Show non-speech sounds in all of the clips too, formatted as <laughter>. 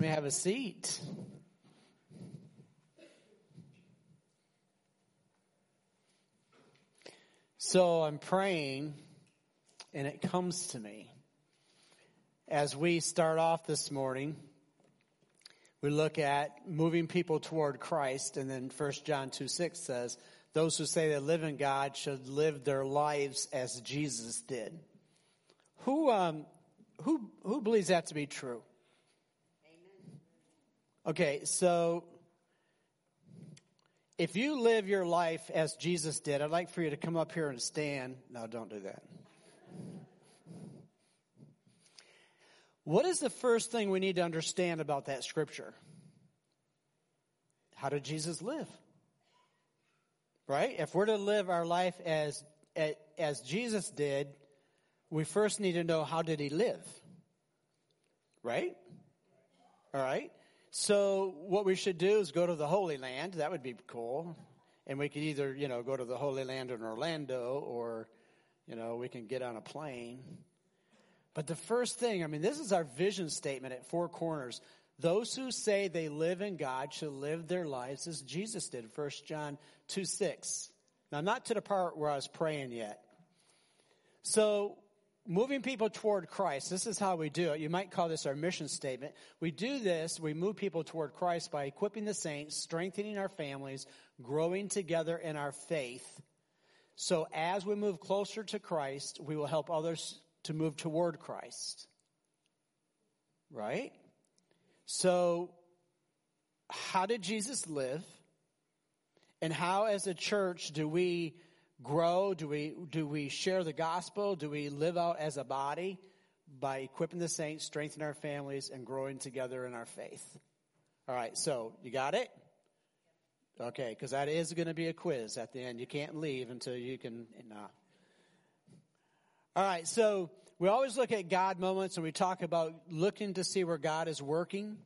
may have a seat. So I'm praying, and it comes to me. As we start off this morning, we look at moving people toward Christ, and then 1 John 2 6 says, Those who say they live in God should live their lives as Jesus did. Who, um, who, who believes that to be true? Okay, so if you live your life as Jesus did, I'd like for you to come up here and stand. No, don't do that. What is the first thing we need to understand about that scripture? How did Jesus live? Right? If we're to live our life as, as Jesus did, we first need to know how did he live? Right? All right? So what we should do is go to the Holy Land. That would be cool. And we could either, you know, go to the Holy Land in Orlando or, you know, we can get on a plane. But the first thing, I mean, this is our vision statement at Four Corners. Those who say they live in God should live their lives as Jesus did, 1 John 2 6. Now, not to the part where I was praying yet. So, moving people toward Christ, this is how we do it. You might call this our mission statement. We do this, we move people toward Christ by equipping the saints, strengthening our families, growing together in our faith. So as we move closer to Christ, we will help others to move toward Christ. Right? So, how did Jesus live? And how, as a church, do we grow? Do we, do we share the gospel? Do we live out as a body by equipping the saints, strengthening our families, and growing together in our faith? All right, so you got it? Okay, because that is going to be a quiz at the end. You can't leave until you can. Nah. All right, so we always look at God moments and we talk about looking to see where God is working.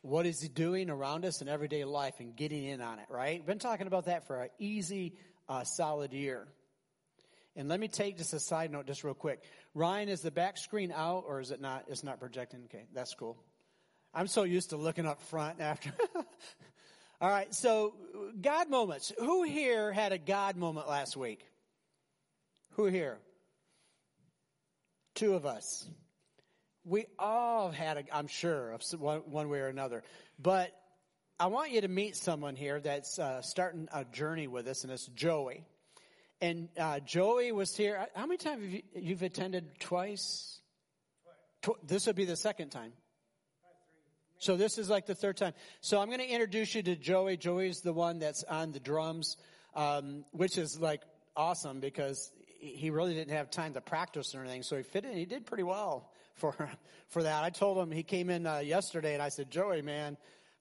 What is He doing around us in everyday life and getting in on it, right? We've been talking about that for an easy uh, solid year. And let me take just a side note just real quick. Ryan, is the back screen out or is it not? It's not projecting? Okay, that's cool. I'm so used to looking up front after. <laughs> All right, so God moments. Who here had a God moment last week? Who here? Two of us. We all had a, I'm sure, of one, one way or another. But I want you to meet someone here that's uh, starting a journey with us, and it's Joey. And uh, Joey was here. How many times have you you've attended twice? Twice. this would be the second time. So this is like the third time. So I'm going to introduce you to Joey. Joey's the one that's on the drums, um, which is like awesome because he really didn't have time to practice or anything. So he fit in. He did pretty well for <laughs> for that. I told him he came in uh, yesterday, and I said, Joey, man,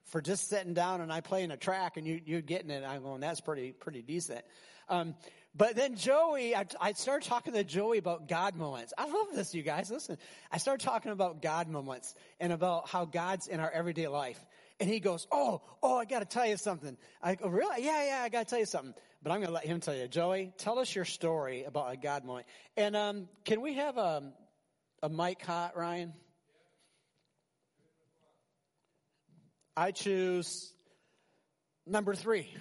for just sitting down and I playing a track and you, you're getting it. I'm going, that's pretty, pretty decent. Um, but then Joey, I, I, started talking to Joey about God moments. I love this, you guys. Listen, I started talking about God moments and about how God's in our everyday life. And he goes, oh, oh, I got to tell you something. I go, really? Yeah, yeah, I got to tell you something. But I'm going to let him tell you. Joey, tell us your story about a God moment. And um, can we have a, a mic hot, Ryan? I choose number three.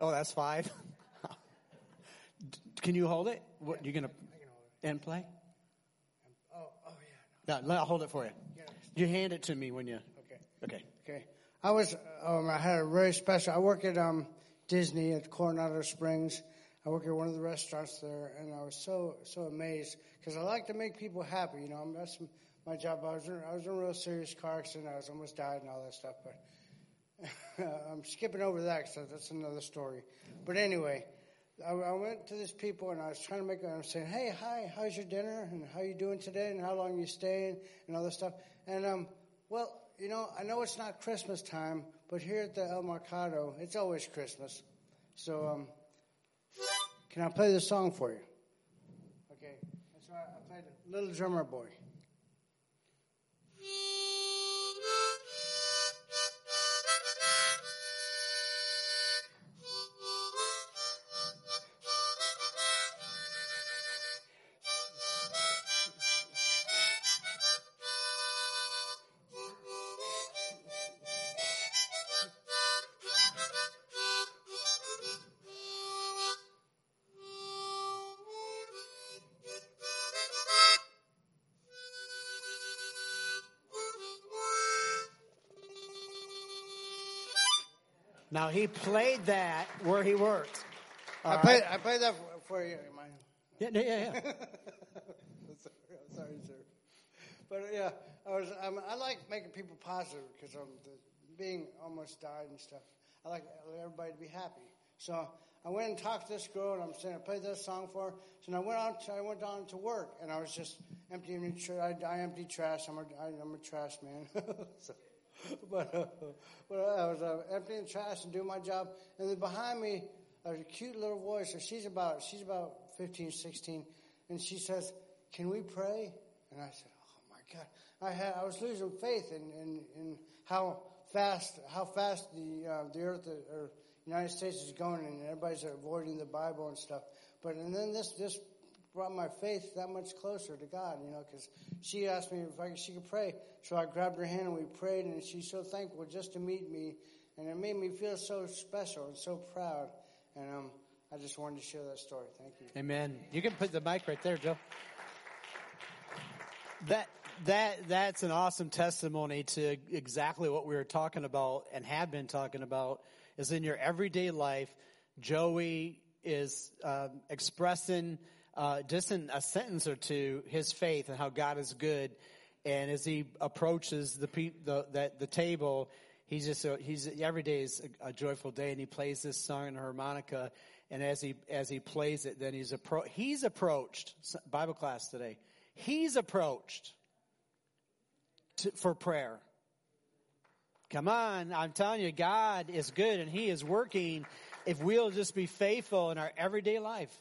Oh, that's five. <laughs> Can you hold it? What you gonna and play? Oh, oh yeah. No, I'll hold it for you. You hand it to me when you. Okay. Okay. Okay. I was. Um, I had a very special. I work at um, Disney at Coronado Springs. I work at one of the restaurants there, and I was so so amazed because I like to make people happy. You know, I'm, that's my job. I was in, I was in a real serious car accident. I was almost died and all that stuff. But <laughs> I'm skipping over that because that's another story. But anyway, I, I, went to these people and I was trying to make. I'm saying, "Hey, hi, how's your dinner? And how you doing today? And how long you staying? And all this stuff." And um, well, you know, I know it's not Christmas time, but here at the El Mercado, it's always Christmas. So um, can I play this song for you? Okay. So I, I played Little Drummer Boy. He played that where he worked. I played, I played that for, for you. My, Yeah, yeah, yeah. yeah. <laughs> sorry, I'm sorry, sir. But yeah, I was. Um, I like making people positive because I'm the, being almost died and stuff. I like everybody to be happy. So I went and talked to this girl, and I'm saying I played this song for her. So I went on. To, I went on to work, and I was just emptying. I, I empty trash. I'm a, I, I'm a trash man. <laughs> so, <laughs> but, uh, I was uh, emptying trash and doing my job, and then behind me, a cute little voice. She's about she's about 15, 16, and she says, "Can we pray?" And I said, "Oh my God!" I had I was losing faith in in, in how fast how fast the uh, the earth or United States is going, and everybody's avoiding the Bible and stuff. But and then this this brought my faith that much closer to God, you know, because she asked me if I, she could pray. So I grabbed her hand and we prayed, and she's so thankful just to meet me, and it made me feel so special and so proud. And um, I just wanted to share that story. Thank you. Amen. You can put the mic right there, Joe. That that that's an awesome testimony to exactly what we were talking about and have been talking about is in your everyday life. Joey is um, expressing uh, just in a sentence or two his faith and how God is good, and as he approaches the pe- the that the table, he's just a, he's every day is a, a, joyful day, and he plays this song in harmonica, and as he as he plays it, then he's appro- he's approached Bible class today. He's approached to, for prayer. Come on, I'm telling you, God is good and He is working if we'll just be faithful in our everyday life.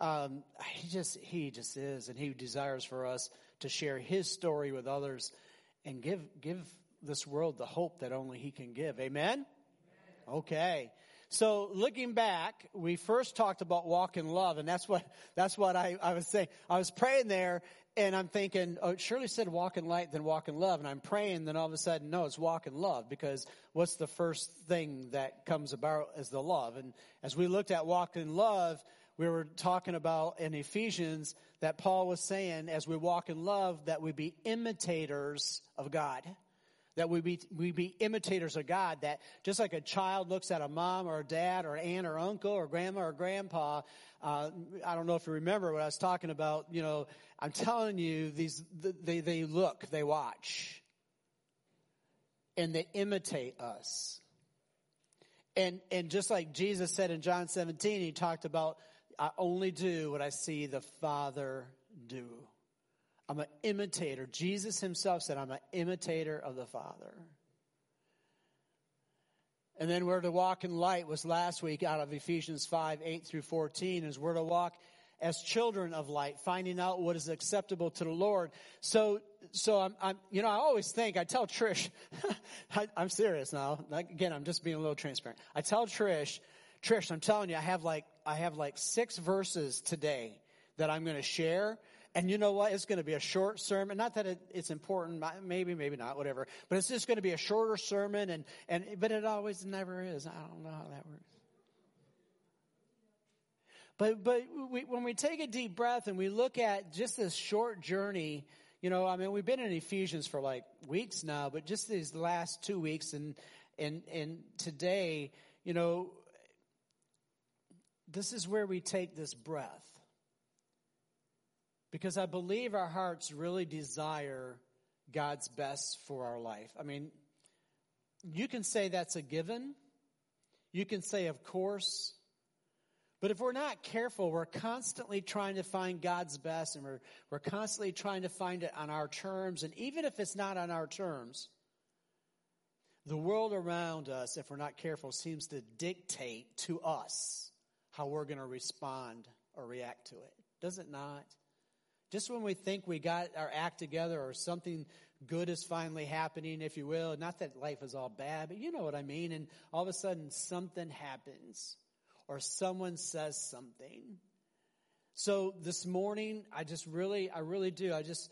Um, he just He just is, and He desires for us to share His story with others and give give this world the hope that only He can give. Amen. Okay. So looking back, we first talked about walk in love, and that's what that's what I, I was saying. I was praying there, and I'm thinking, oh, Shirley said walk in light, then walk in love, and I'm praying, then all of a sudden, no, it's walk in love because what's the first thing that comes about is the love. And as we looked at walk in love, we were talking about in Ephesians that Paul was saying, as we walk in love, that we be imitators of God that we be, we be imitators of God, that just like a child looks at a mom or a dad or aunt or uncle or grandma or grandpa, uh, I don't know if you remember what I was talking about, you know, I'm telling you, these, they, they look, they watch, and they imitate us. And, and just like Jesus said in John 17, he talked about, I only do what I see the Father do. I'm an imitator. Jesus himself said, I'm an imitator of the Father. And then we're to walk in light was last week out of Ephesians 5, 8 through 14 is we're to walk as children of light, finding out what is acceptable to the Lord. So, so I'm, I'm you know, I always think, I tell Trish, <laughs> I, I'm serious now. Again, I'm just being a little transparent. I tell Trish, Trish, I'm telling you, I have like, I have like six verses today that I'm going to share and you know what? It's going to be a short sermon. Not that it, it's important, maybe, maybe not, whatever. But it's just going to be a shorter sermon, and, and but it always never is. I don't know how that works. But but we, when we take a deep breath and we look at just this short journey, you know, I mean, we've been in Ephesians for like weeks now, but just these last two weeks and and and today, you know, this is where we take this breath because I believe our hearts really desire God's best for our life. I mean, you can say that's a given. You can say, of course. But if we're not careful, we're constantly trying to find God's best and we're, we're constantly trying to find it on our terms. And even if it's not on our terms, the world around us, if we're not careful, seems to dictate to us how we're going to respond or react to it. Does it not? Just when we think we got our act together or something good is finally happening, if you will, not that life is all bad, but you know what I mean, and all of a sudden something happens or someone says something. So this morning, I just really, I really do. I just,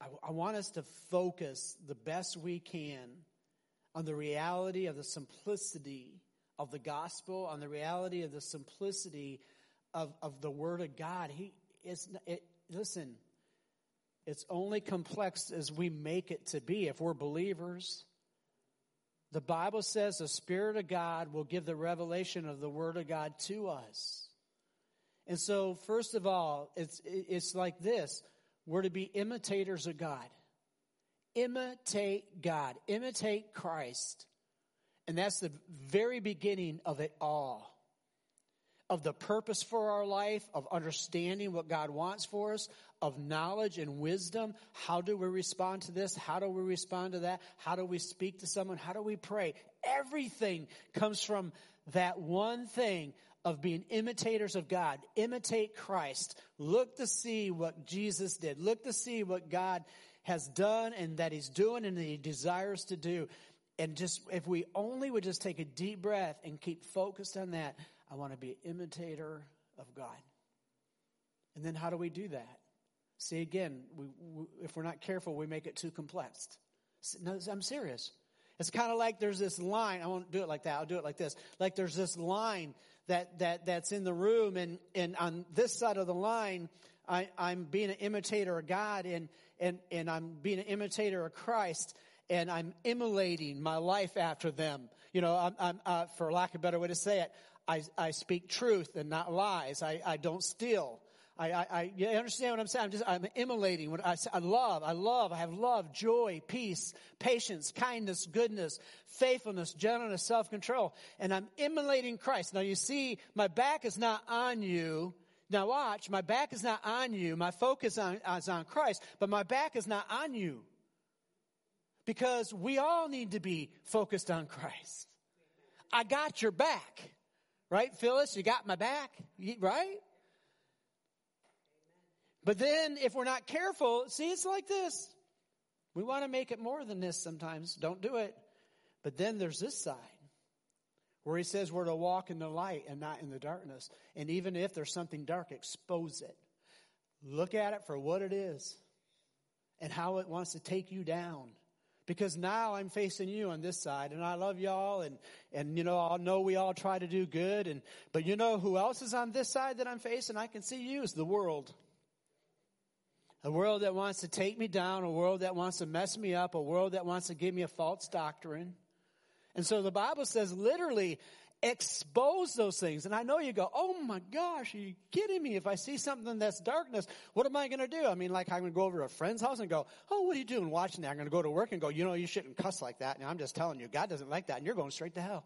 I, I want us to focus the best we can on the reality of the simplicity of the gospel, on the reality of the simplicity of, of the word of God. He is, it, listen, it's only complex as we make it to be if we're believers. The Bible says the Spirit of God will give the revelation of the Word of God to us. And so, first of all, it's, it's like this. We're to be imitators of God. Imitate God. Imitate Christ. And that's the very beginning of it all. Of the purpose for our life, of understanding what God wants for us, of knowledge and wisdom. How do we respond to this? How do we respond to that? How do we speak to someone? How do we pray? Everything comes from that one thing of being imitators of God. Imitate Christ. Look to see what Jesus did. Look to see what God has done and that He's doing and that He desires to do. And just, if we only would just take a deep breath and keep focused on that, I want to be an imitator of God. And then how do we do that? See, again, we, we, if we're not careful, we make it too complex. No, I'm serious. It's kind of like there's this line. I won't do it like that. I'll do it like this. Like there's this line that, that, that's in the room and, and on this side of the line, I, I'm being an imitator of God and, and, and I'm being an imitator of Christ and I'm emulating my life after them. You know, I'm, I'm uh, for lack of a better way to say it, I, I speak truth and not lies. I, I don't steal. I, I, I you understand what I'm saying? I'm just, I'm emulating what I, I love. I love. I have love, joy, peace, patience, kindness, goodness, faithfulness, gentleness, self-control. And I'm emulating Christ. Now you see, my back is not on you. Now watch, my back is not on you. My focus on, is on Christ, but my back is not on you. Because we all need to be focused on Christ. I got your back. Right, Phyllis? You got my back? Right? But then if we're not careful, see, it's like this. We want to make it more than this sometimes. Don't do it. But then there's this side where he says we're to walk in the light and not in the darkness. And even if there's something dark, expose it. Look at it for what it is and how it wants to take you down. Because now I'm facing you on this side and I love y'all and, and you know, I know we all try to do good and, but you know who else is on this side that I'm facing? I can see you is the world. A world that wants to take me down, a world that wants to mess me up, a world that wants to give me a false doctrine. And so the Bible says literally expose those things. And I know you go, oh my gosh, are you kidding me? If I see something that's darkness, what am I going to do? I mean, like I'm going to go over to a friend's house and go, oh, what are you doing watching that? I'm going to go to work and go, you know, you shouldn't cuss like that. And I'm just telling you, God doesn't like that and you're going straight to hell.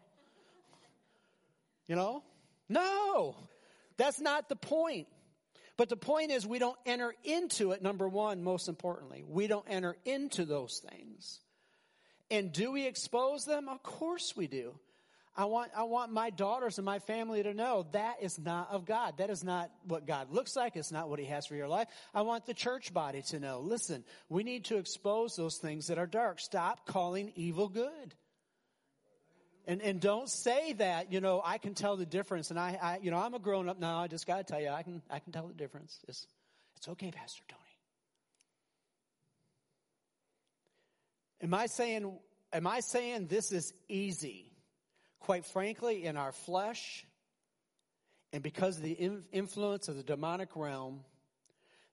You know? No! That's not the point. But the point is, we don't enter into it, number one, most importantly. We don't enter into those things. And do we expose them? Of course we do. I want, I want my daughters and my family to know that is not of God. That is not what God looks like. It's not what He has for your life. I want the church body to know, listen, we need to expose those things that are dark. Stop calling evil good. And, and don't say that, you know, I can tell the difference. And I, I you know, I'm a grown up now. I just got to tell you, I can, I can tell the difference. It's, it's okay, Pastor Tony. Am I saying, am I saying this is easy? Quite frankly, in our flesh, and because of the influence of the demonic realm,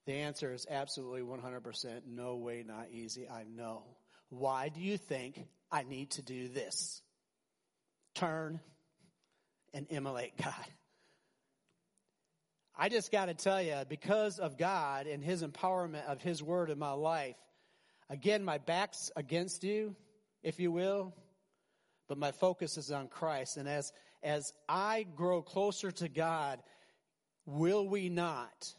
the answer is absolutely 100% no way, not easy. I know. Why do you think I need to do this? turn and emulate God. I just got to tell you, because of God and His empowerment of His Word in my life, again, my back's against you, if you will, but my focus is on Christ. And as, as I grow closer to God, will we not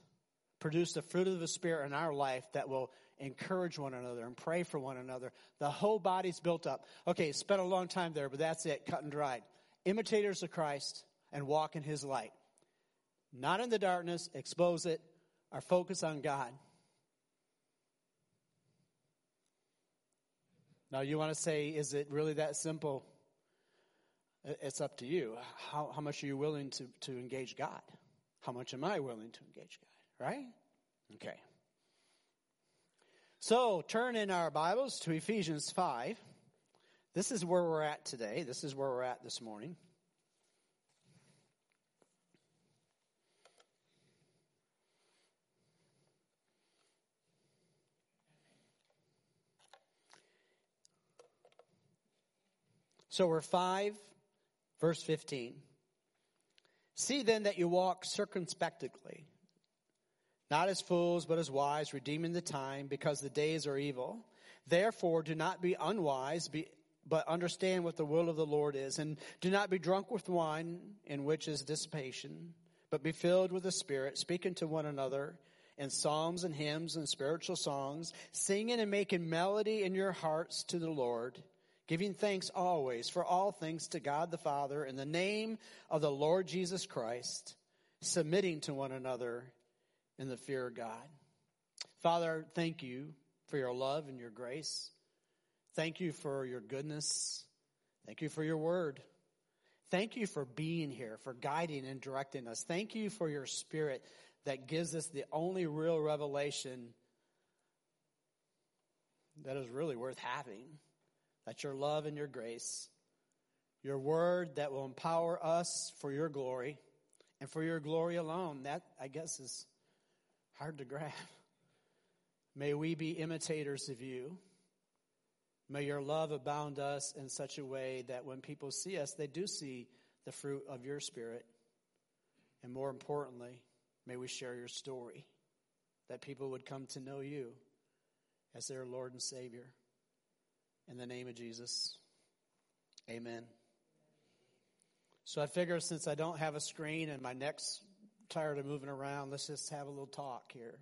produce the fruit of the Spirit in our life that will encourage one another and pray for one another. The whole body's built up. Okay, spent a long time there, but that's it, cut and dried. Imitators of Christ and walk in his light. Not in the darkness, expose it, our focus on God. Now, you want to say, is it really that simple? It's up to you. How, how much are you willing to, to engage God? How much am I willing to engage God? Right? Okay. So turn in our Bibles to Ephesians 5. This is where we're at today. This is where we're at this morning. So we're 5, verse 15. See then that you walk circumspectly, not as fools, but as wise, redeeming the time, because the days are evil. Therefore, do not be unwise, be, but understand what the will of the Lord is. And do not be drunk with wine, in which is dissipation, but be filled with the Spirit, speaking to one another in psalms and hymns and spiritual songs, singing and making melody in your hearts to the Lord giving thanks always for all things to God the Father in the name of the Lord Jesus Christ, submitting to one another in the fear of God. Father, thank you for your love and your grace. Thank you for your goodness. Thank you for your word. Thank you for being here, for guiding and directing us. Thank you for your spirit that gives us the only real revelation that is really worth having. That's your love and your grace, your word that will empower us for your glory and for your glory alone. That, I guess, is hard to grab. <laughs> May we be imitators of you. May your love abound us in such a way that when people see us, they do see the fruit of your spirit. And more importantly, may we share your story, that people would come to know you as their Lord and Savior. In the name of Jesus, amen. So I figure since I don't have a screen and my neck's tired of moving around, let's just have a little talk here.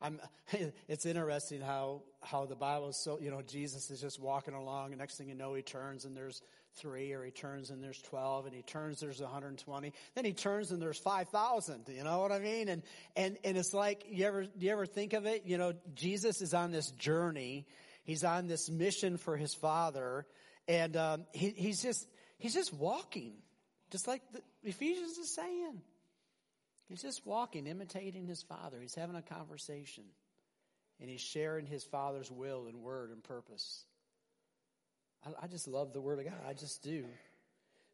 I'm, <laughs> it's interesting how, how the Bible is so, you know, Jesus is just walking along and next thing you know, he turns and there's three or he turns and there's 12 and he turns, there's 120. Then he turns and there's 5,000. You know what I mean? And, and, and it's like, you ever, do you ever think of it? You know, Jesus is on this journey He's on this mission for his father, and um, he, he's just he's just walking, just like the Ephesians is saying. He's just walking, imitating his father. He's having a conversation, and he's sharing his father's will and word and purpose. I, I just love the word of God. I just do.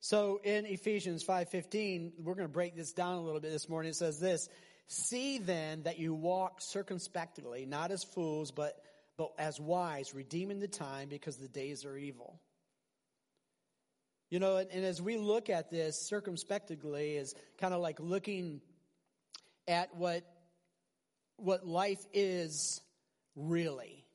So in Ephesians 5:15, we're going to break this down a little bit this morning. It says this, "See then that you walk circumspectly, not as fools, but but as wise, redeeming the time because the days are evil. You know, and, and as we look at this circumspectly, is kind of like looking at what what life is really.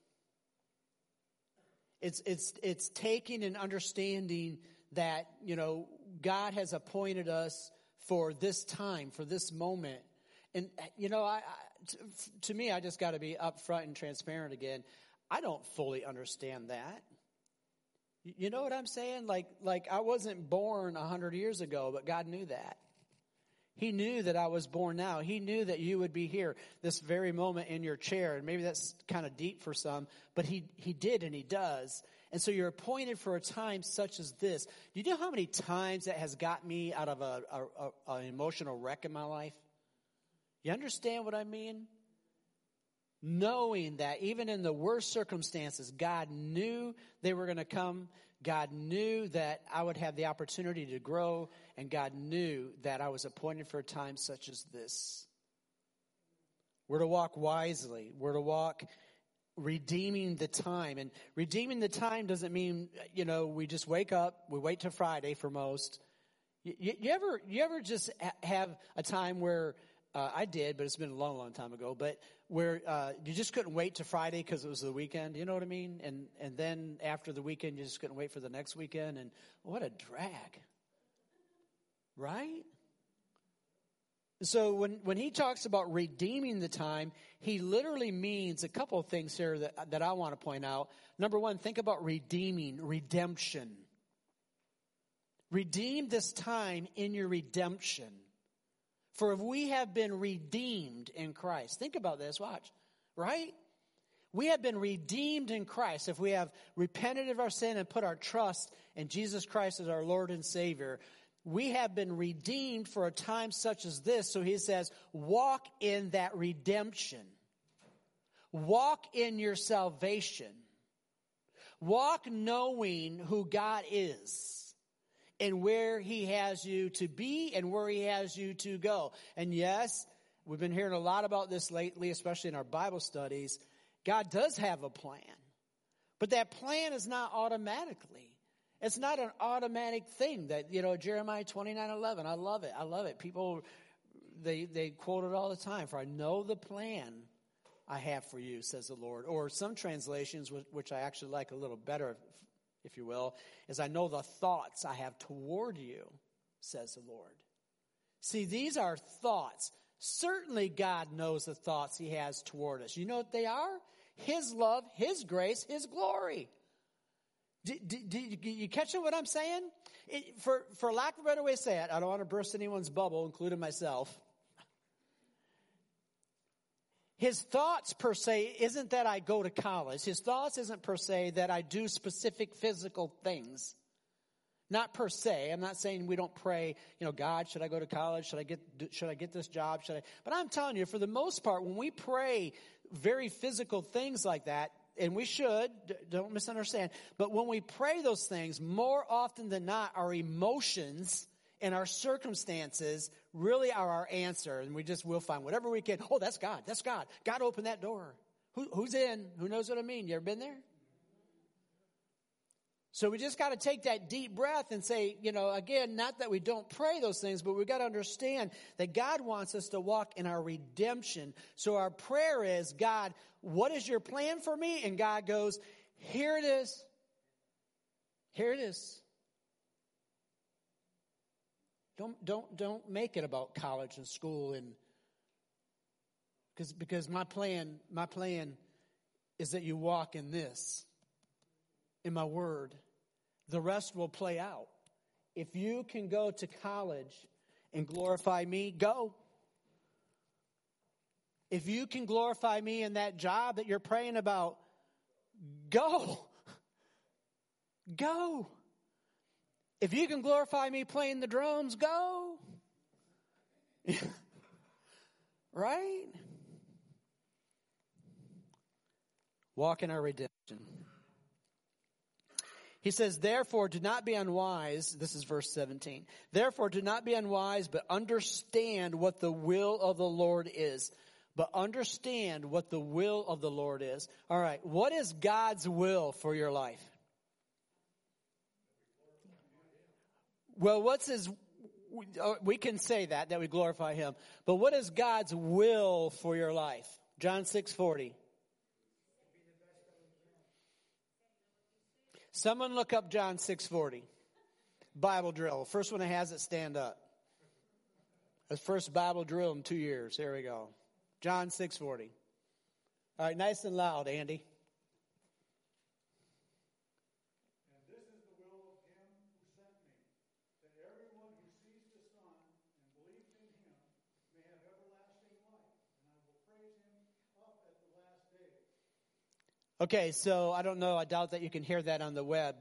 It's it's it's taking and understanding that you know God has appointed us for this time, for this moment, and you know I, to me, I just got to be upfront and transparent again. I don't fully understand that. You know what I'm saying? Like, like I wasn't born a hundred years ago, but God knew that. He knew that I was born now. He knew that you would be here this very moment in your chair. And maybe that's kind of deep for some, but he, he did and he does. And so you're appointed for a time such as this. Do you know how many times that has got me out of a, a, a an emotional wreck in my life? You understand what I mean? Knowing that even in the worst circumstances, God knew they were going to come. God knew that I would have the opportunity to grow, and God knew that I was appointed for a time such as this. We're to walk wisely. We're to walk redeeming the time. And redeeming the time doesn't mean, you know, we just wake up, we wait till Friday for most. You, you ever, you ever just have a time where uh, I did, but it's been a long, long time ago. But where uh, you just couldn't wait to Friday because it was the weekend. You know what I mean? And and then after the weekend, you just couldn't wait for the next weekend. And what a drag, right? So when when he talks about redeeming the time, he literally means a couple of things here that that I want to point out. Number one, think about redeeming, redemption. Redeem this time in your redemption. For if we have been redeemed in Christ, think about this, watch, right? We have been redeemed in Christ. If we have repented of our sin and put our trust in Jesus Christ as our Lord and Savior, we have been redeemed for a time such as this. So he says, walk in that redemption. Walk in your salvation. Walk knowing who God is and where he has you to be and where he has you to go. And yes, we've been hearing a lot about this lately, especially in our Bible studies. God does have a plan, but that plan is not automatically. It's not an automatic thing that, you know, Jeremiah 29 11. I love it. I love it. People, they, they quote it all the time. For I know the plan I have for you, says the Lord. Or some translations, which I actually like a little better, if you will, is I know the thoughts I have toward you, says the Lord. See, these are thoughts. Certainly, God knows the thoughts He has toward us. You know what they are? His love, His grace, His glory. Did, you catch what I'm saying? It, for, for lack of a better way to say it, I don't want to burst anyone's bubble, including myself. His thoughts per se isn't that I go to college. His thoughts isn't per se that I do specific physical things. Not per se. I'm not saying we don't pray, you know, God, should I go to college? Should I get, should I get this job? Should I? But I'm telling you, for the most part, when we pray very physical things like that, and we should, don't misunderstand, but when we pray those things, more often than not, our emotions and our circumstances really are our answer. And we just will find whatever we can. Oh, that's God. That's God. God opened that door. Who, who's in? Who knows what I mean? You ever been there? So we just got to take that deep breath and say, you know, again, not that we don't pray those things, but we got to understand that God wants us to walk in our redemption. So our prayer is, God, what is your plan for me? And God goes, here it is. Here it is. Don't, don't, don't make it about college and school and, because, because my plan, my plan is that you walk in this, in my word the rest will play out. If you can go to college and glorify me, go. If you can glorify me in that job that you're praying about, go. <laughs> Go. If you can glorify me playing the drums, go. <laughs> right? Walk in our redemption. He says, therefore, do not be unwise. This is verse 17. Therefore, do not be unwise, but understand what the will of the Lord is. But understand what the will of the Lord is. All right. What is God's will for your life? Well, what's his, uh, we can say that, that we glorify him. But what is God's will for your life? John 6 40. Someone look up John 6:40. Bible drill. First one that has it stand up. The first Bible drill in 2 years. Here we go. John 6:40. All right, nice and loud, Andy. Okay, so I don't know. I doubt that you can hear that on the web.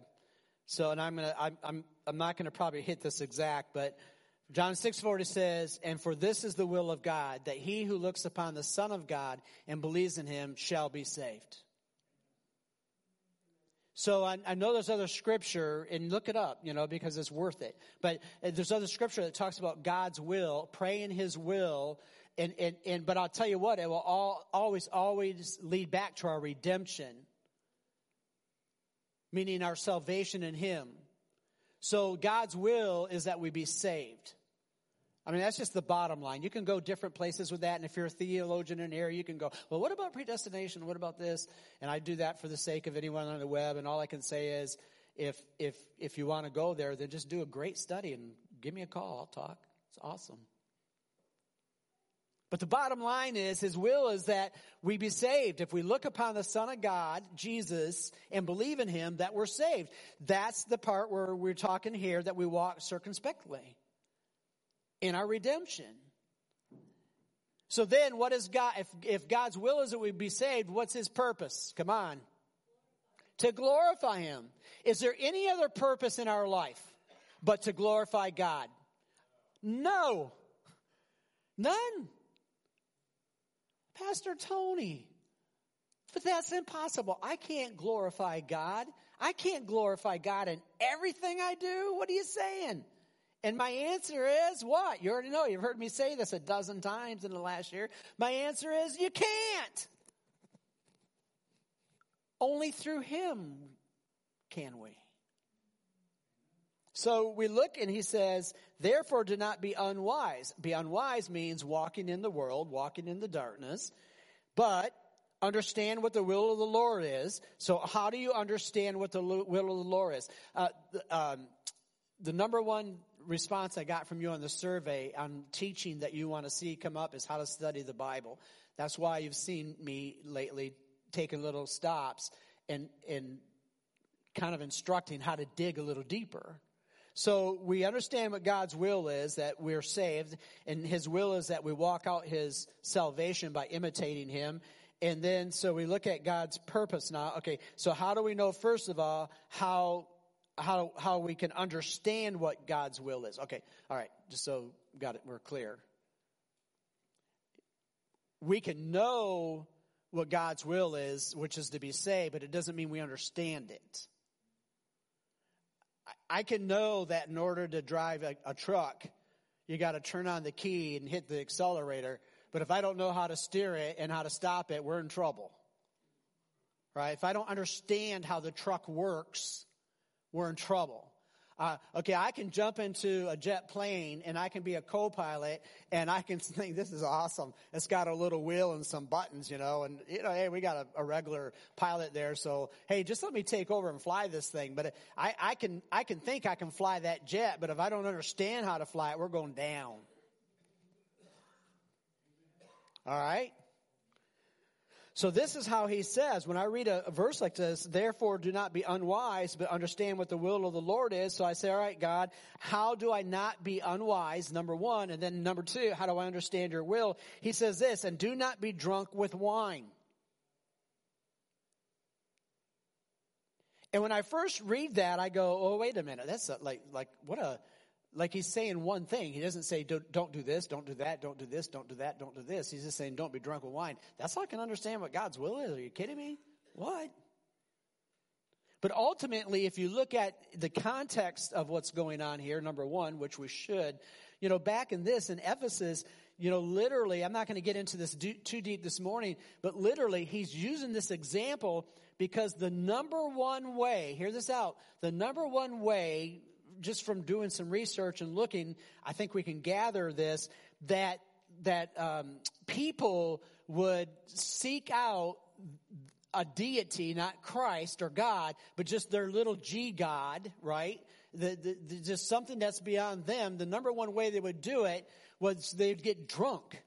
So, and I'm gonna, I'm, I'm, I'm not gonna probably hit this exact, but John 6:40 says, "And for this is the will of God, that he who looks upon the Son of God and believes in him shall be saved." So I, I, know there's other scripture, and look it up, you know, because it's worth it. But uh, there's other scripture that talks about God's will, praying His will, and, and, and, but I'll tell you what, it will all, always, always lead back to our redemption, meaning our salvation in Him. So God's will is that we be saved. I mean, that's just the bottom line. You can go different places with that. And if you're a theologian in here, you can go, well, what about predestination? What about this? And I do that for the sake of anyone on the web. And all I can say is, if, if, if you want to go there, then just do a great study and give me a call. I'll talk. It's awesome. But the bottom line is, His will is that we be saved. If we look upon the Son of God, Jesus, and believe in Him, that we're saved. That's the part where we're talking here that we walk circumspectly in our redemption. So then what is God, if, if God's will is that we be saved, what's His purpose? Come on. To glorify Him. Is there any other purpose in our life but to glorify God? No. None. Pastor Tony, but that's impossible. I can't glorify God. I can't glorify God in everything I do. What are you saying? And my answer is what? You already know. You've heard me say this a dozen times in the last year. My answer is you can't. Only through Him can we. So we look and he says, therefore do not be unwise. Be unwise means walking in the world, walking in the darkness, but understand what the will of the Lord is. So how do you understand what the will of the Lord is? Uh, the, um, the number one response I got from you on the survey on teaching that you want to see come up is how to study the Bible. That's why you've seen me lately taking little stops and, and kind of instructing how to dig a little deeper. So we understand what God's will is that we're saved, and His will is that we walk out His salvation by imitating Him. And then, so we look at God's purpose now. Okay, so how do we know, first of all, how how how we can understand what God's will is? Okay, all right, just so got it, we're clear. We can know what God's will is, which is to be saved, but it doesn't mean we understand it. I can know that in order to drive a, a truck, you got to turn on the key and hit the accelerator. But if I don't know how to steer it and how to stop it, we're in trouble. Right? If I don't understand how the truck works, we're in trouble. Uh, okay, I can jump into a jet plane and I can be a co-pilot and I can <laughs> think this is awesome. It's got a little wheel and some buttons, you know, and you know, hey, we got a, a regular pilot there, so hey, just let me take over and fly this thing. But I, I can, I can think I can fly that jet, but if I don't understand how to fly it, we're going down. All right. So this is how he says, when I read a, a, verse like this, therefore do not be unwise, but understand what the will of the Lord is. So I say, all right, God, how do I not be unwise? Number one. And then number two, how do I understand your will? He says this, and do not be drunk with wine. And when I first read that, I go, oh, wait a minute. That's a, like, like, what a, like he's saying one thing. He doesn't say, don't, don't, do this, don't do that, don't do this, don't do that, don't do this. He's just saying, don't be drunk with wine. That's how I can understand what God's will is. Are you kidding me? What? But ultimately, if you look at the context of what's going on here, number one, which we should, you know, back in this, in Ephesus, you know, literally, I'm not going to get into this too deep this morning, but literally, he's using this example because the number one way, hear this out, the number one way just from doing some research and looking, I think we can gather this that that um, people would seek out a deity, not Christ or God, but just their little G God, right? The, the, the, just something that's beyond them. The number one way they would do it was they'd get drunk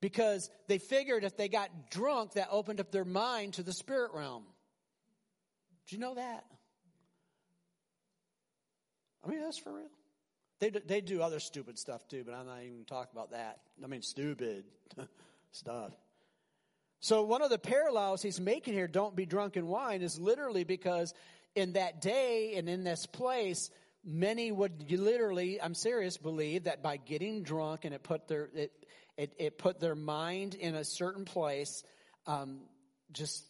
because they figured if they got drunk, that opened up their mind to the spirit realm. Do you know that? I mean, that's for real. They do, they do other stupid stuff too, but I'm not even talking about that. I mean, stupid <laughs> stuff. So one of the parallels he's making here, don't be drunk in wine, is literally because in that day and in this place, many would literally, I'm serious, believe that by getting drunk and it put their, it, it, it put their mind in a certain place, um, just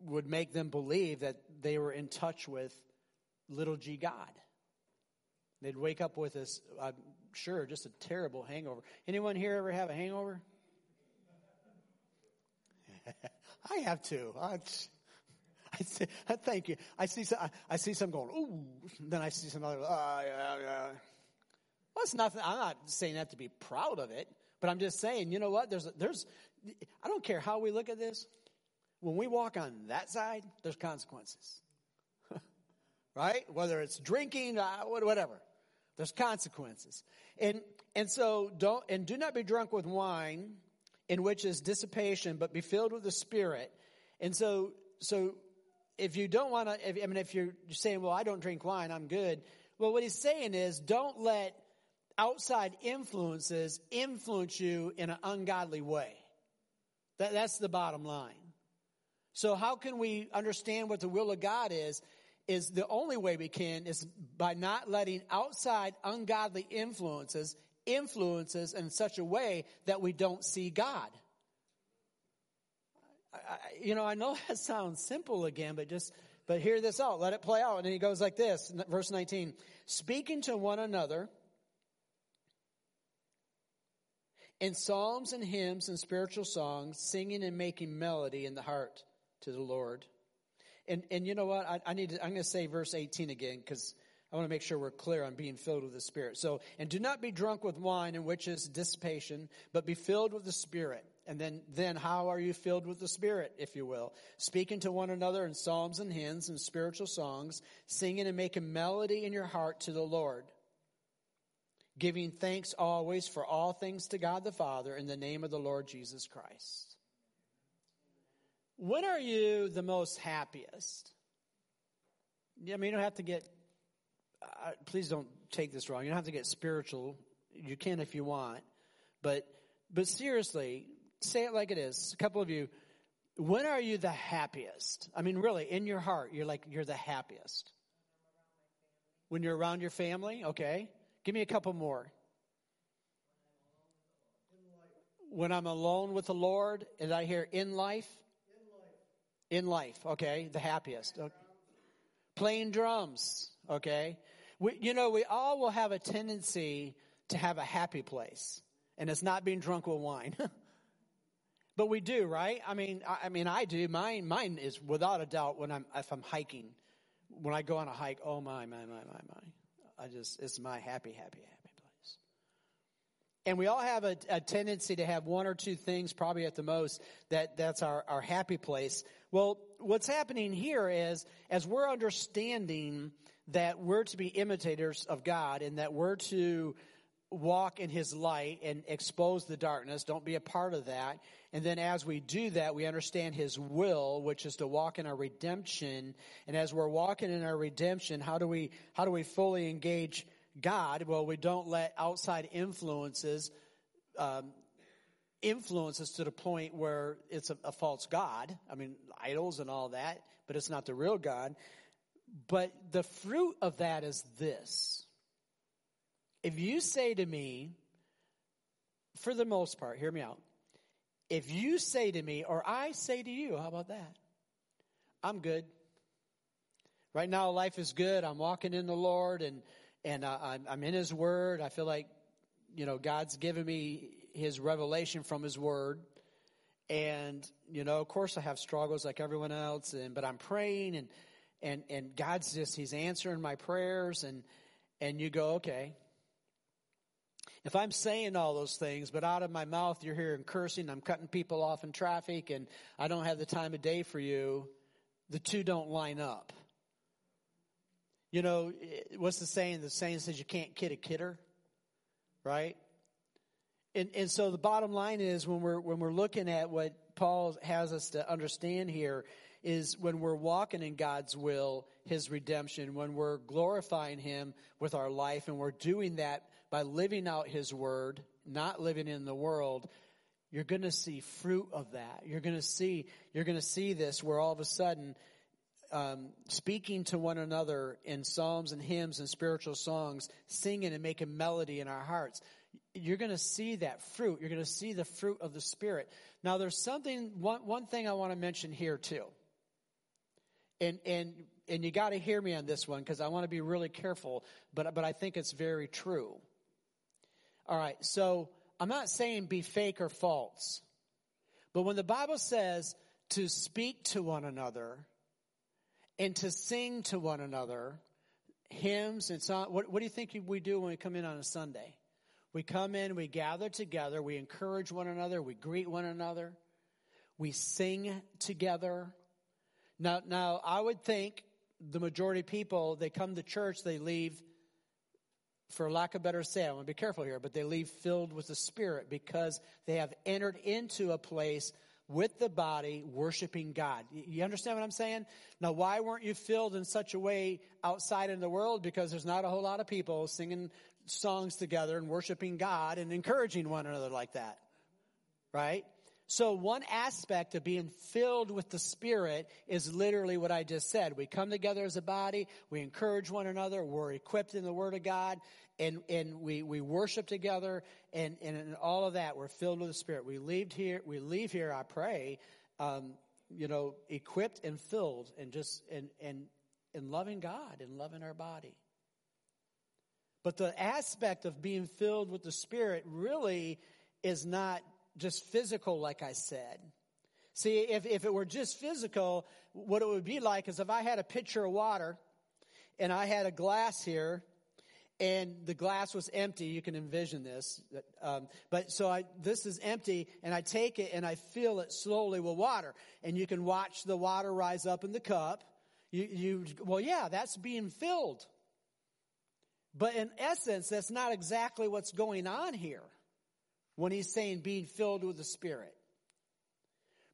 would make them believe that they were in touch with little g God. They'd wake up with this, I'm sure, just a terrible hangover. Anyone here ever have a hangover? <laughs> I have too. I, <laughs> I, say, <laughs> I thank you. I see some, I see some going, ooh. Then I see some other, ah, yeah, yeah. Well, it's nothing. I'm not saying that to be proud of it, but I'm just saying, you know what? There's, there's, I don't care how we look at this. When we walk on that side, there's consequences. right? Whether it's drinking, uh, whatever. There's consequences. And, and so don't, and do not be drunk with wine in which is dissipation, but be filled with the Spirit. And so, so if you don't want to, I mean, if you're saying, well, I don't drink wine, I'm good. Well, what he's saying is don't let outside influences influence you in an ungodly way. That, that's the bottom line. So how can we understand what the will of God is? Is the only way we can is by not letting outside ungodly influences influences in such a way that we don't see God. I, you know, I know <laughs> that sounds simple again, but just, but hear this out. Let it play out. And he goes like this, verse 19. Speaking to one another in psalms and hymns and spiritual songs, singing and making melody in the heart to the Lord and, and you know what? I, I need to, I'm going to say verse 18 again because I want to make sure we're clear on being filled with the Spirit. So, and do not be drunk with wine in which is dissipation, but be filled with the Spirit. And then, then how are you filled with the Spirit, if you will? Speaking to one another in psalms and hymns and spiritual songs, singing and making melody in your heart to the Lord. Giving thanks always for all things to God the Father in the name of the Lord Jesus Christ. When are you the most happiest? Yeah, I mean, you don't have to get, uh, please don't take this wrong. You don't have to get spiritual. You can if you want. But, but seriously, say it like it is. A couple of you, when are you the happiest? I mean, really, in your heart, you're like, you're the happiest. When you're around your family? Okay. Give me a couple more. When I'm alone with the Lord, and I hear in life? In life, okay, the happiest. Okay. Playing drums, okay. We, you know, we all will have a tendency to have a happy place, and it's not being drunk with wine. <laughs> but we do, right? I mean, I, I, mean, I do. Mine, mine is without a doubt when I'm if I'm hiking, when I go on a hike. Oh my, my, my, my, my! I just it's my happy, happy, happy. And we all have a, a, tendency to have one or two things, probably at the most, that, that's our, our happy place. Well, what's happening here is, as we're understanding that we're to be imitators of God and that we're to walk in His light and expose the darkness, don't be a part of that. And then as we do that, we understand His will, which is to walk in our redemption. And as we're walking in our redemption, how do we, how do we fully engage God, well, we don't let outside influences um, influence us to the point where it's a, a false God. I mean, idols and all that, but it's not the real God. But the fruit of that is this. If you say to me, for the most part, hear me out. If you say to me, or I say to you, how about that? I'm good. Right now, life is good. I'm walking in the Lord and and I'm, I'm in His Word. I feel like, you know, God's given me His revelation from His Word. And, you know, of course I have struggles like everyone else, and, but I'm praying and, and, and God's just, He's answering my prayers and, and you go, okay. If I'm saying all those things, but out of my mouth you're hearing cursing, I'm cutting people off in traffic and I don't have the time of day for you, the two don't line up. You know, eh, what's the saying? The saying says you can't kid a kidder, right? And, and so the bottom line is when we're, when we're looking at what Paul has us to understand here is when we're walking in God's will, His redemption, when we're glorifying Him with our life and we're doing that by living out His word, not living in the world, you're going to see fruit of that. You're going to see, you're going to see this where all of a sudden um, speaking to one another in psalms and hymns and spiritual songs, singing and making melody in our hearts. You're going to see that fruit. You're going to see the fruit of the Spirit. Now, there's something, one, one thing I want to mention here too. And, and, and you got to hear me on this one because I want to be really careful, but, but I think it's very true. All right. So I'm not saying be fake or false, but when the Bible says to speak to one another, and to sing to one another hymns and so what, what do you think we do when we come in on a Sunday? We come in, we gather together, we encourage one another, we greet one another, we sing together. Now, now I would think the majority of people, they come to church, they leave, for lack of better say, I want to be careful here, but they leave filled with the Spirit because they have entered into a place with the body worshiping God. You understand what I'm saying? Now, why weren't you filled in such a way outside in the world? Because there's not a whole lot of people singing songs together and worshiping God and encouraging one another like that. Right? So one aspect of being filled with the Spirit is literally what I just said. We come together as a body, we encourage one another, we're equipped in the Word of God, and, and we, we worship together, and, and in all of that, we're filled with the Spirit. We leave here, we leave here, I pray, um, you know, equipped and filled, and just, and, and, and loving God and loving our body. But the aspect of being filled with the Spirit really is not just physical, like I said. See, if, if it were just physical, what it would be like is if I had a pitcher of water and I had a glass here, and the glass was empty. You can envision this. Um, but so I, this is empty, and I take it and I fill it slowly with water. And you can watch the water rise up in the cup. You, you, well, yeah, that's being filled. But in essence, that's not exactly what's going on here when he's saying being filled with the Spirit.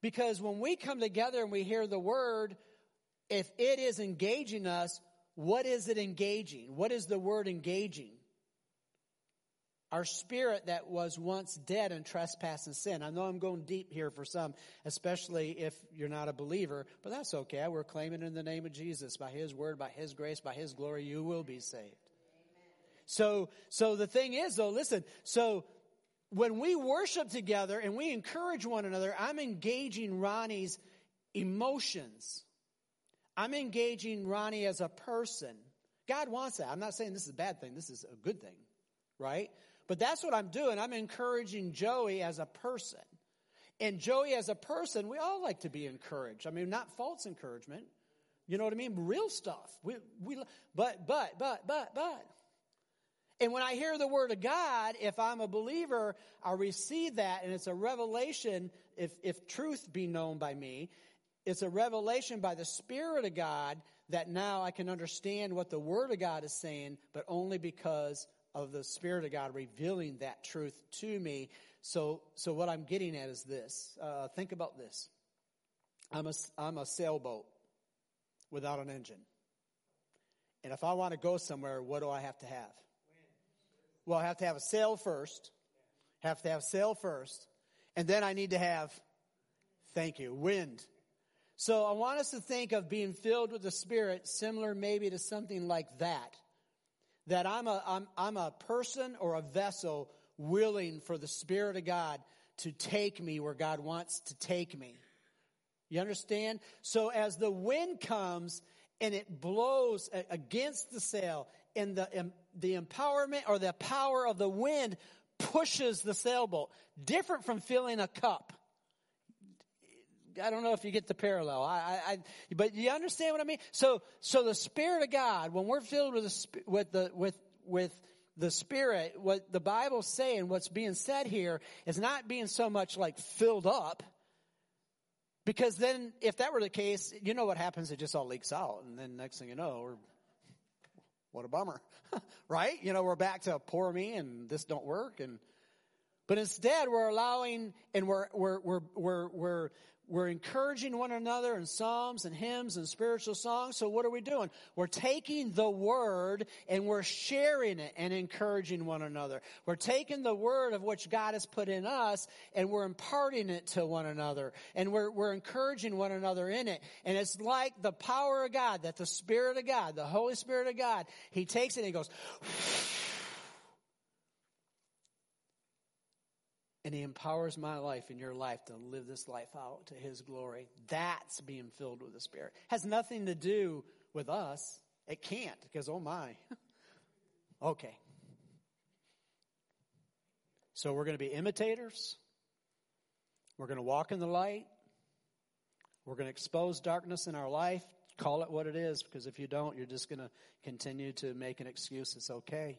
Because when we come together and we hear the word, if it is engaging us, what is it engaging? What is the word engaging? Our spirit that was once dead in trespass and sin. I know I'm going deep here for some, especially if you're not a believer, but that's okay. We're claiming in the name of Jesus, by His word, by His grace, by His glory, you will be saved. Amen. So, so the thing is though, listen, so when we worship together and we encourage one another, I'm engaging Ronnie's emotions. I'm engaging Ronnie as a person. God wants that. I'm not saying this is a bad thing. This is a good thing, right? But that's what I'm doing. I'm encouraging Joey as a person. And Joey as a person, we all like to be encouraged. I mean, not false encouragement. You know what I mean? Real stuff. We, we, but, but, but, but, but. And when I hear the word of God, if I'm a believer, I receive that and it's a revelation, if, if truth be known by me, it's a revelation by the Spirit of God that now I can understand what the Word of God is saying, but only because of the Spirit of God revealing that truth to me. So, so what I'm getting at is this. Uh, think about this. I'm a, I'm a sailboat without an engine. And if I want to go somewhere, what do I have to have? Well, I have to have a sail first. Have to have sail first. And then I need to have, thank you, wind. So I want us to think of being filled with the Spirit similar maybe to something like that. That I'm a, I'm, I'm a person or a vessel willing for the Spirit of God to take me where God wants to take me. You understand? So as the wind comes and it blows against the sail and the, the empowerment or the power of the wind pushes the sailboat, different from filling a cup. I don't know if you get the parallel. I, I, but you understand what I mean? So, so the Spirit of God, when we're filled with the, with the, with, with the Spirit, what the Bible's saying, what's being said here is not being so much like filled up. Because then, if that were the case, you know what happens? It just all leaks out. And then next thing you know, we're, what a bummer. <laughs> right? You know, we're back to poor me and this don't work. And, but instead we're allowing and we're, we're, we're, we're, we're encouraging one another in psalms and hymns and spiritual songs. So what are we doing? We're taking the word and we're sharing it and encouraging one another. We're taking the word of which God has put in us and we're imparting it to one another and we're, we're encouraging one another in it. And it's like the power of God, that the Spirit of God, the Holy Spirit of God, He takes it and He goes, and he empowers my life and your life to live this life out to his glory. That's being filled with the Spirit. Has nothing to do with us. It can't because, oh my. <laughs> okay. So we're going to be imitators. We're going to walk in the light. We're going to expose darkness in our life. Call it what it is because if you don't, you're just going to continue to make an excuse. It's okay.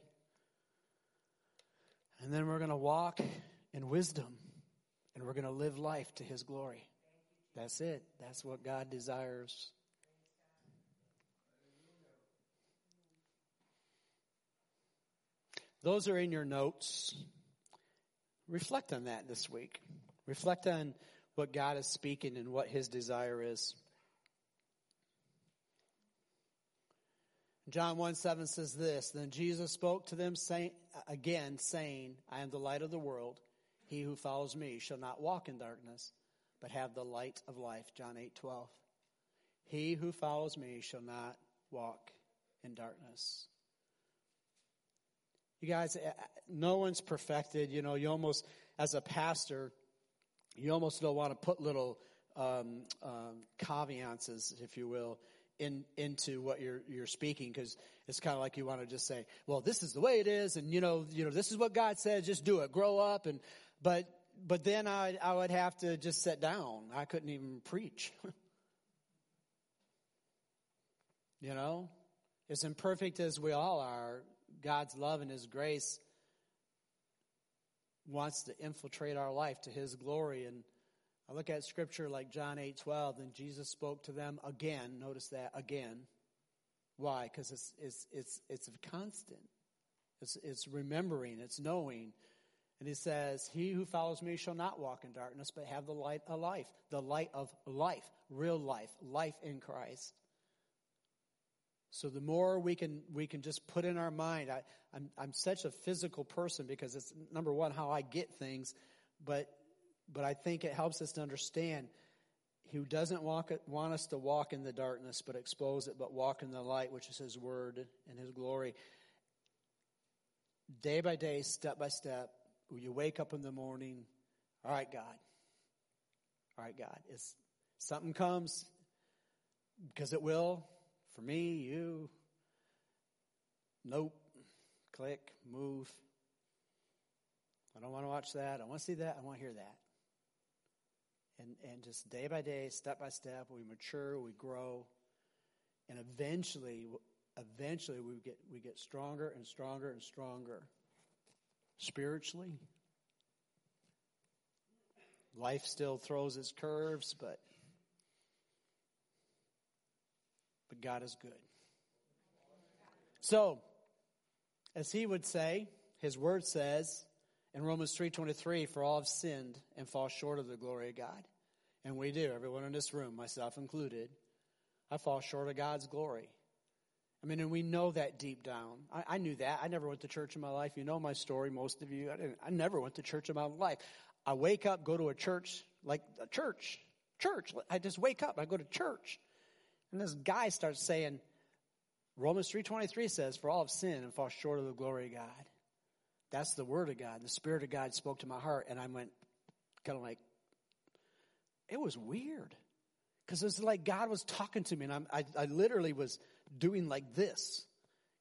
And then we're going to walk and wisdom. And we're going to live life to His glory. That's it. That's what God desires. Those are in your notes. Reflect on that this week. Reflect on what God is speaking and what His desire is. John 1 7 says this Then Jesus spoke to them saying, again, saying, I am the light of the world. He who follows me shall not walk in darkness, but have the light of life. John 8 12. He who follows me shall not walk in darkness. You guys, eh, no one's perfected. You know, you almost, as a pastor, you almost don't want to put little um, um, caveats, if you will, in, into what you're you're speaking because it's kind of like you want to just say, well, this is the way it is, and you know, you know, this is what God says. Just do it. Grow up, and but, but then I, I would have to just sit down. I couldn't even preach. <laughs> you know? As imperfect as we all are, God's love and His grace wants to infiltrate our life to His glory. And I look at scripture like John 8 12, and Jesus spoke to them again. Notice that again. Why? Because it's, it's, it's, it's constant. It's, it's remembering, it's knowing. And he says, He who follows me shall not walk in darkness, but have the light of life, the light of life, real life, life in Christ. So the more we can we can just put in our mind, I, I'm I'm such a physical person because it's number one how I get things, but but I think it helps us to understand he doesn't walk, want us to walk in the darkness but expose it, but walk in the light, which is his word and his glory. Day by day, step by step, you wake up in the morning, all right, God. All right, God. It's, something comes, because it will, for me, you. Nope. Click, move. I don't want to watch that. I want to see that. I want to hear that. And, and just day by day, step by step, we mature, we grow. And eventually, eventually we get, we get stronger and stronger and stronger spiritually. Life still throws its curves, but but God is good. So, as he would say, his word says in Romans 3:23, for all have sinned and fall short of the glory of God. And we do, everyone in this room, myself included. I fall short of God's glory. I mean, and we know that deep down. I, I, knew that. I never went to church in my life. You know my story, most of you. I, I never went to church in my life. I wake up, go to a church, like a church, church. I just wake up, I go to church. And this guy starts saying, Romans 3.23 says, for all have sinned and fall short of the glory of God. That's the word of God. The Spirit of God spoke to my heart, and I went kind of like, it was weird. Because it was like God was talking to me, and I, I literally was doing like this.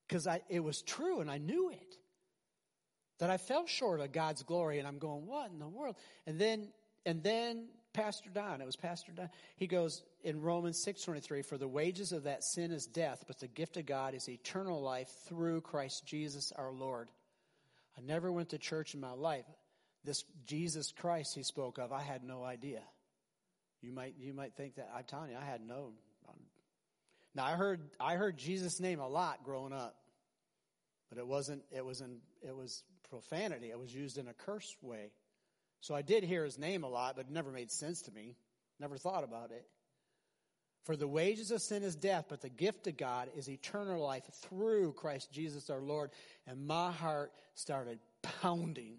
Because I it was true, and I knew it. That I fell short of God's glory, and I'm going, what in the world? And then, and then Pastor Don, it was Pastor Don, he goes in Romans 6.23, for the wages of that sin is death, but the gift of God is eternal life through Christ Jesus our Lord. I never went to church in my life. This Jesus Christ he spoke of, I had no idea. You might, you might think that, I'm telling you, I had no. Now I heard, I heard Jesus' name a lot growing up, but it wasn't, it was in, it was profanity. It was used in a curse way. So I did hear his name a lot, but it never made sense to me. Never thought about it. For the wages of sin is death, but the gift of God is eternal life through Christ Jesus our Lord. And my heart started pounding.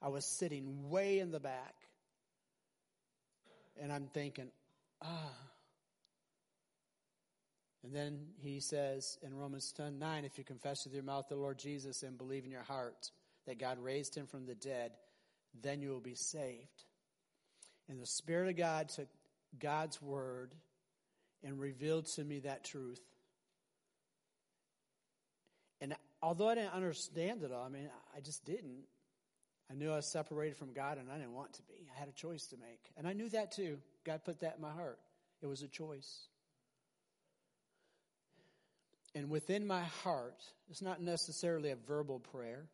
I was sitting way in the back. And I'm thinking, ah. And then he says in Romans 10 9, if you confess with your mouth the Lord Jesus and believe in your heart that God raised him from the dead, then you will be saved. And the Spirit of God took God's word and revealed to me that truth. And although I didn't understand it all, I mean, I just didn't. I knew I was separated from God and I didn't want to be. I had a choice to make. And I knew that too. God put that in my heart. It was a choice. And within my heart, it's not necessarily a verbal prayer,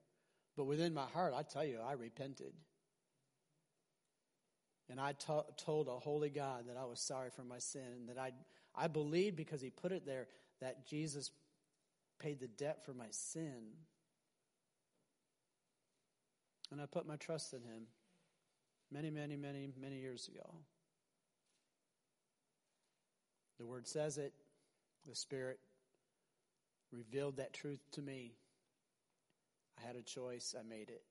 but within my heart, I tell you, I repented. And I t- told a holy God that I was sorry for my sin and that I, I believed because he put it there that Jesus paid the debt for my sin. And I put my trust in him many, many, many, many years ago. The word says it, the Spirit revealed that truth to me. I had a choice, I made it.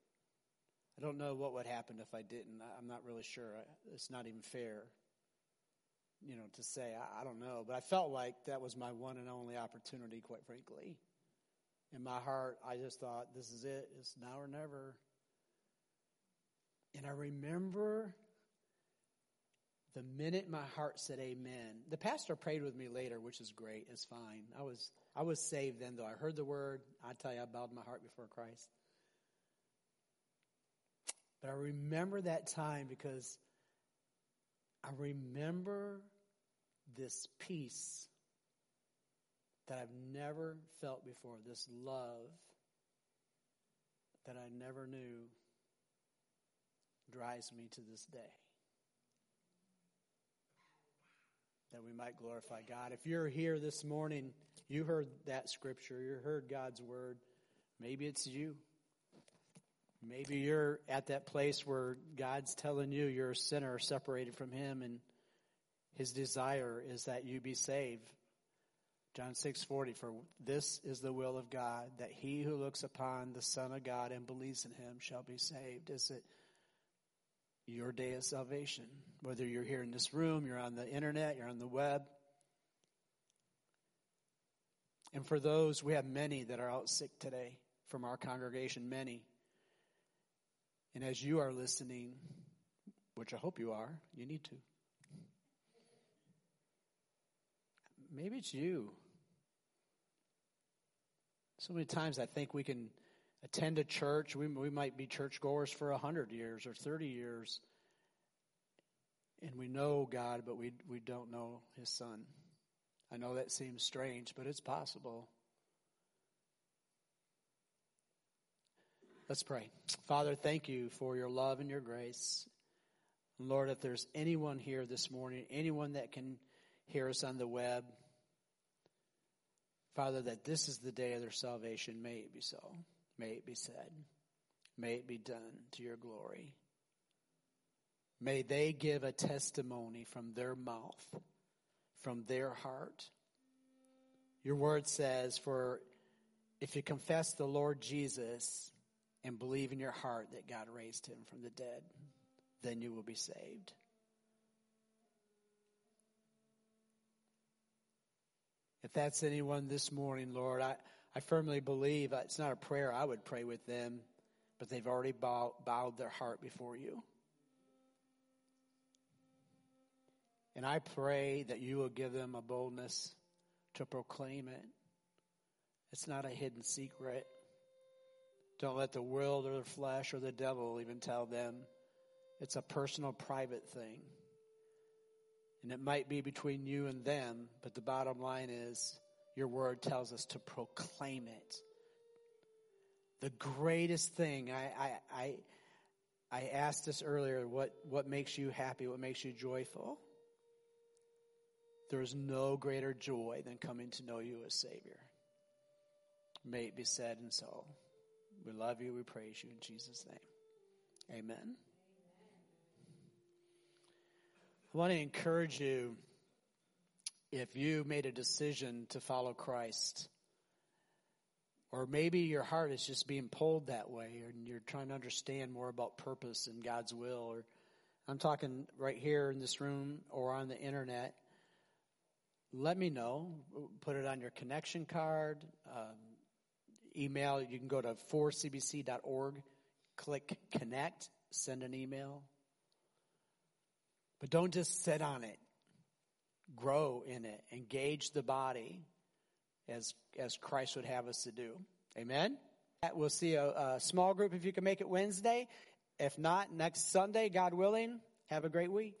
I don't know what would happen if I didn't. I'm not really sure. It's not even fair, you know, to say. I, I don't know. But I felt like that was my one and only opportunity, quite frankly. In my heart, I just thought, this is it. It's now or never. And I remember the minute my heart said amen. The pastor prayed with me later, which is great. It's fine. I was I was saved then though. I heard the word. I tell you, I bowed my heart before Christ. But I remember that time because I remember this peace that I've never felt before, this love that I never knew drives me to this day. That we might glorify God. If you're here this morning, you heard that scripture, you heard God's word. Maybe it's you. Maybe you're at that place where God's telling you you're a sinner separated from Him and His desire is that you be saved. John 6:40 for this is the will of God that he who looks upon the son of God and believes in him shall be saved. Is it your day of salvation? Whether you're here in this room, you're on the internet, you're on the web. And for those, we have many that are out sick today from our congregation, many. And as you are listening, which I hope you are, you need to. Maybe it's you. So many times I think we can attend a church. We, we might be churchgoers for 100 years or 30 years. And we know God, but we, we don't know His Son. I know that seems strange, but it's possible. Let's pray. Father, thank you for your love and your grace. Lord, if there's anyone here this morning, anyone that can hear us on the web, Father, that this is the day of their salvation. May it be so. May it be said. May it be done to your glory. May they give a testimony from their mouth, from their heart. Your word says, For if you confess the Lord Jesus and believe in your heart that God raised him from the dead, then you will be saved. If that's anyone this morning, Lord, I, I firmly believe it's not a prayer I would pray with them, but they've already bow, bowed their heart before you. And I pray that you will give them a boldness to proclaim it. It's not a hidden secret. Don't let the world or the flesh or the devil even tell them. It's a personal, private thing. And it might be between you and them, but the bottom line is your word tells us to proclaim it. The greatest thing, I, I, I, I asked this earlier, what, what makes you happy? What makes you joyful? There is no greater joy than coming to know you as Savior. May it be said and so. We love you. We praise you in Jesus' name. Amen. I want to encourage you if you made a decision to follow Christ, or maybe your heart is just being pulled that way, and you're trying to understand more about purpose and God's will, or I'm talking right here in this room or on the internet. Let me know. Put it on your connection card. Um, email. You can go to 4cbc.org, click connect, send an email. But don't just sit on it. Grow in it. Engage the body as, as Christ would have us to do. Amen? We'll see a, a small group if you can make it Wednesday. If not, next Sunday, God willing. Have a great week.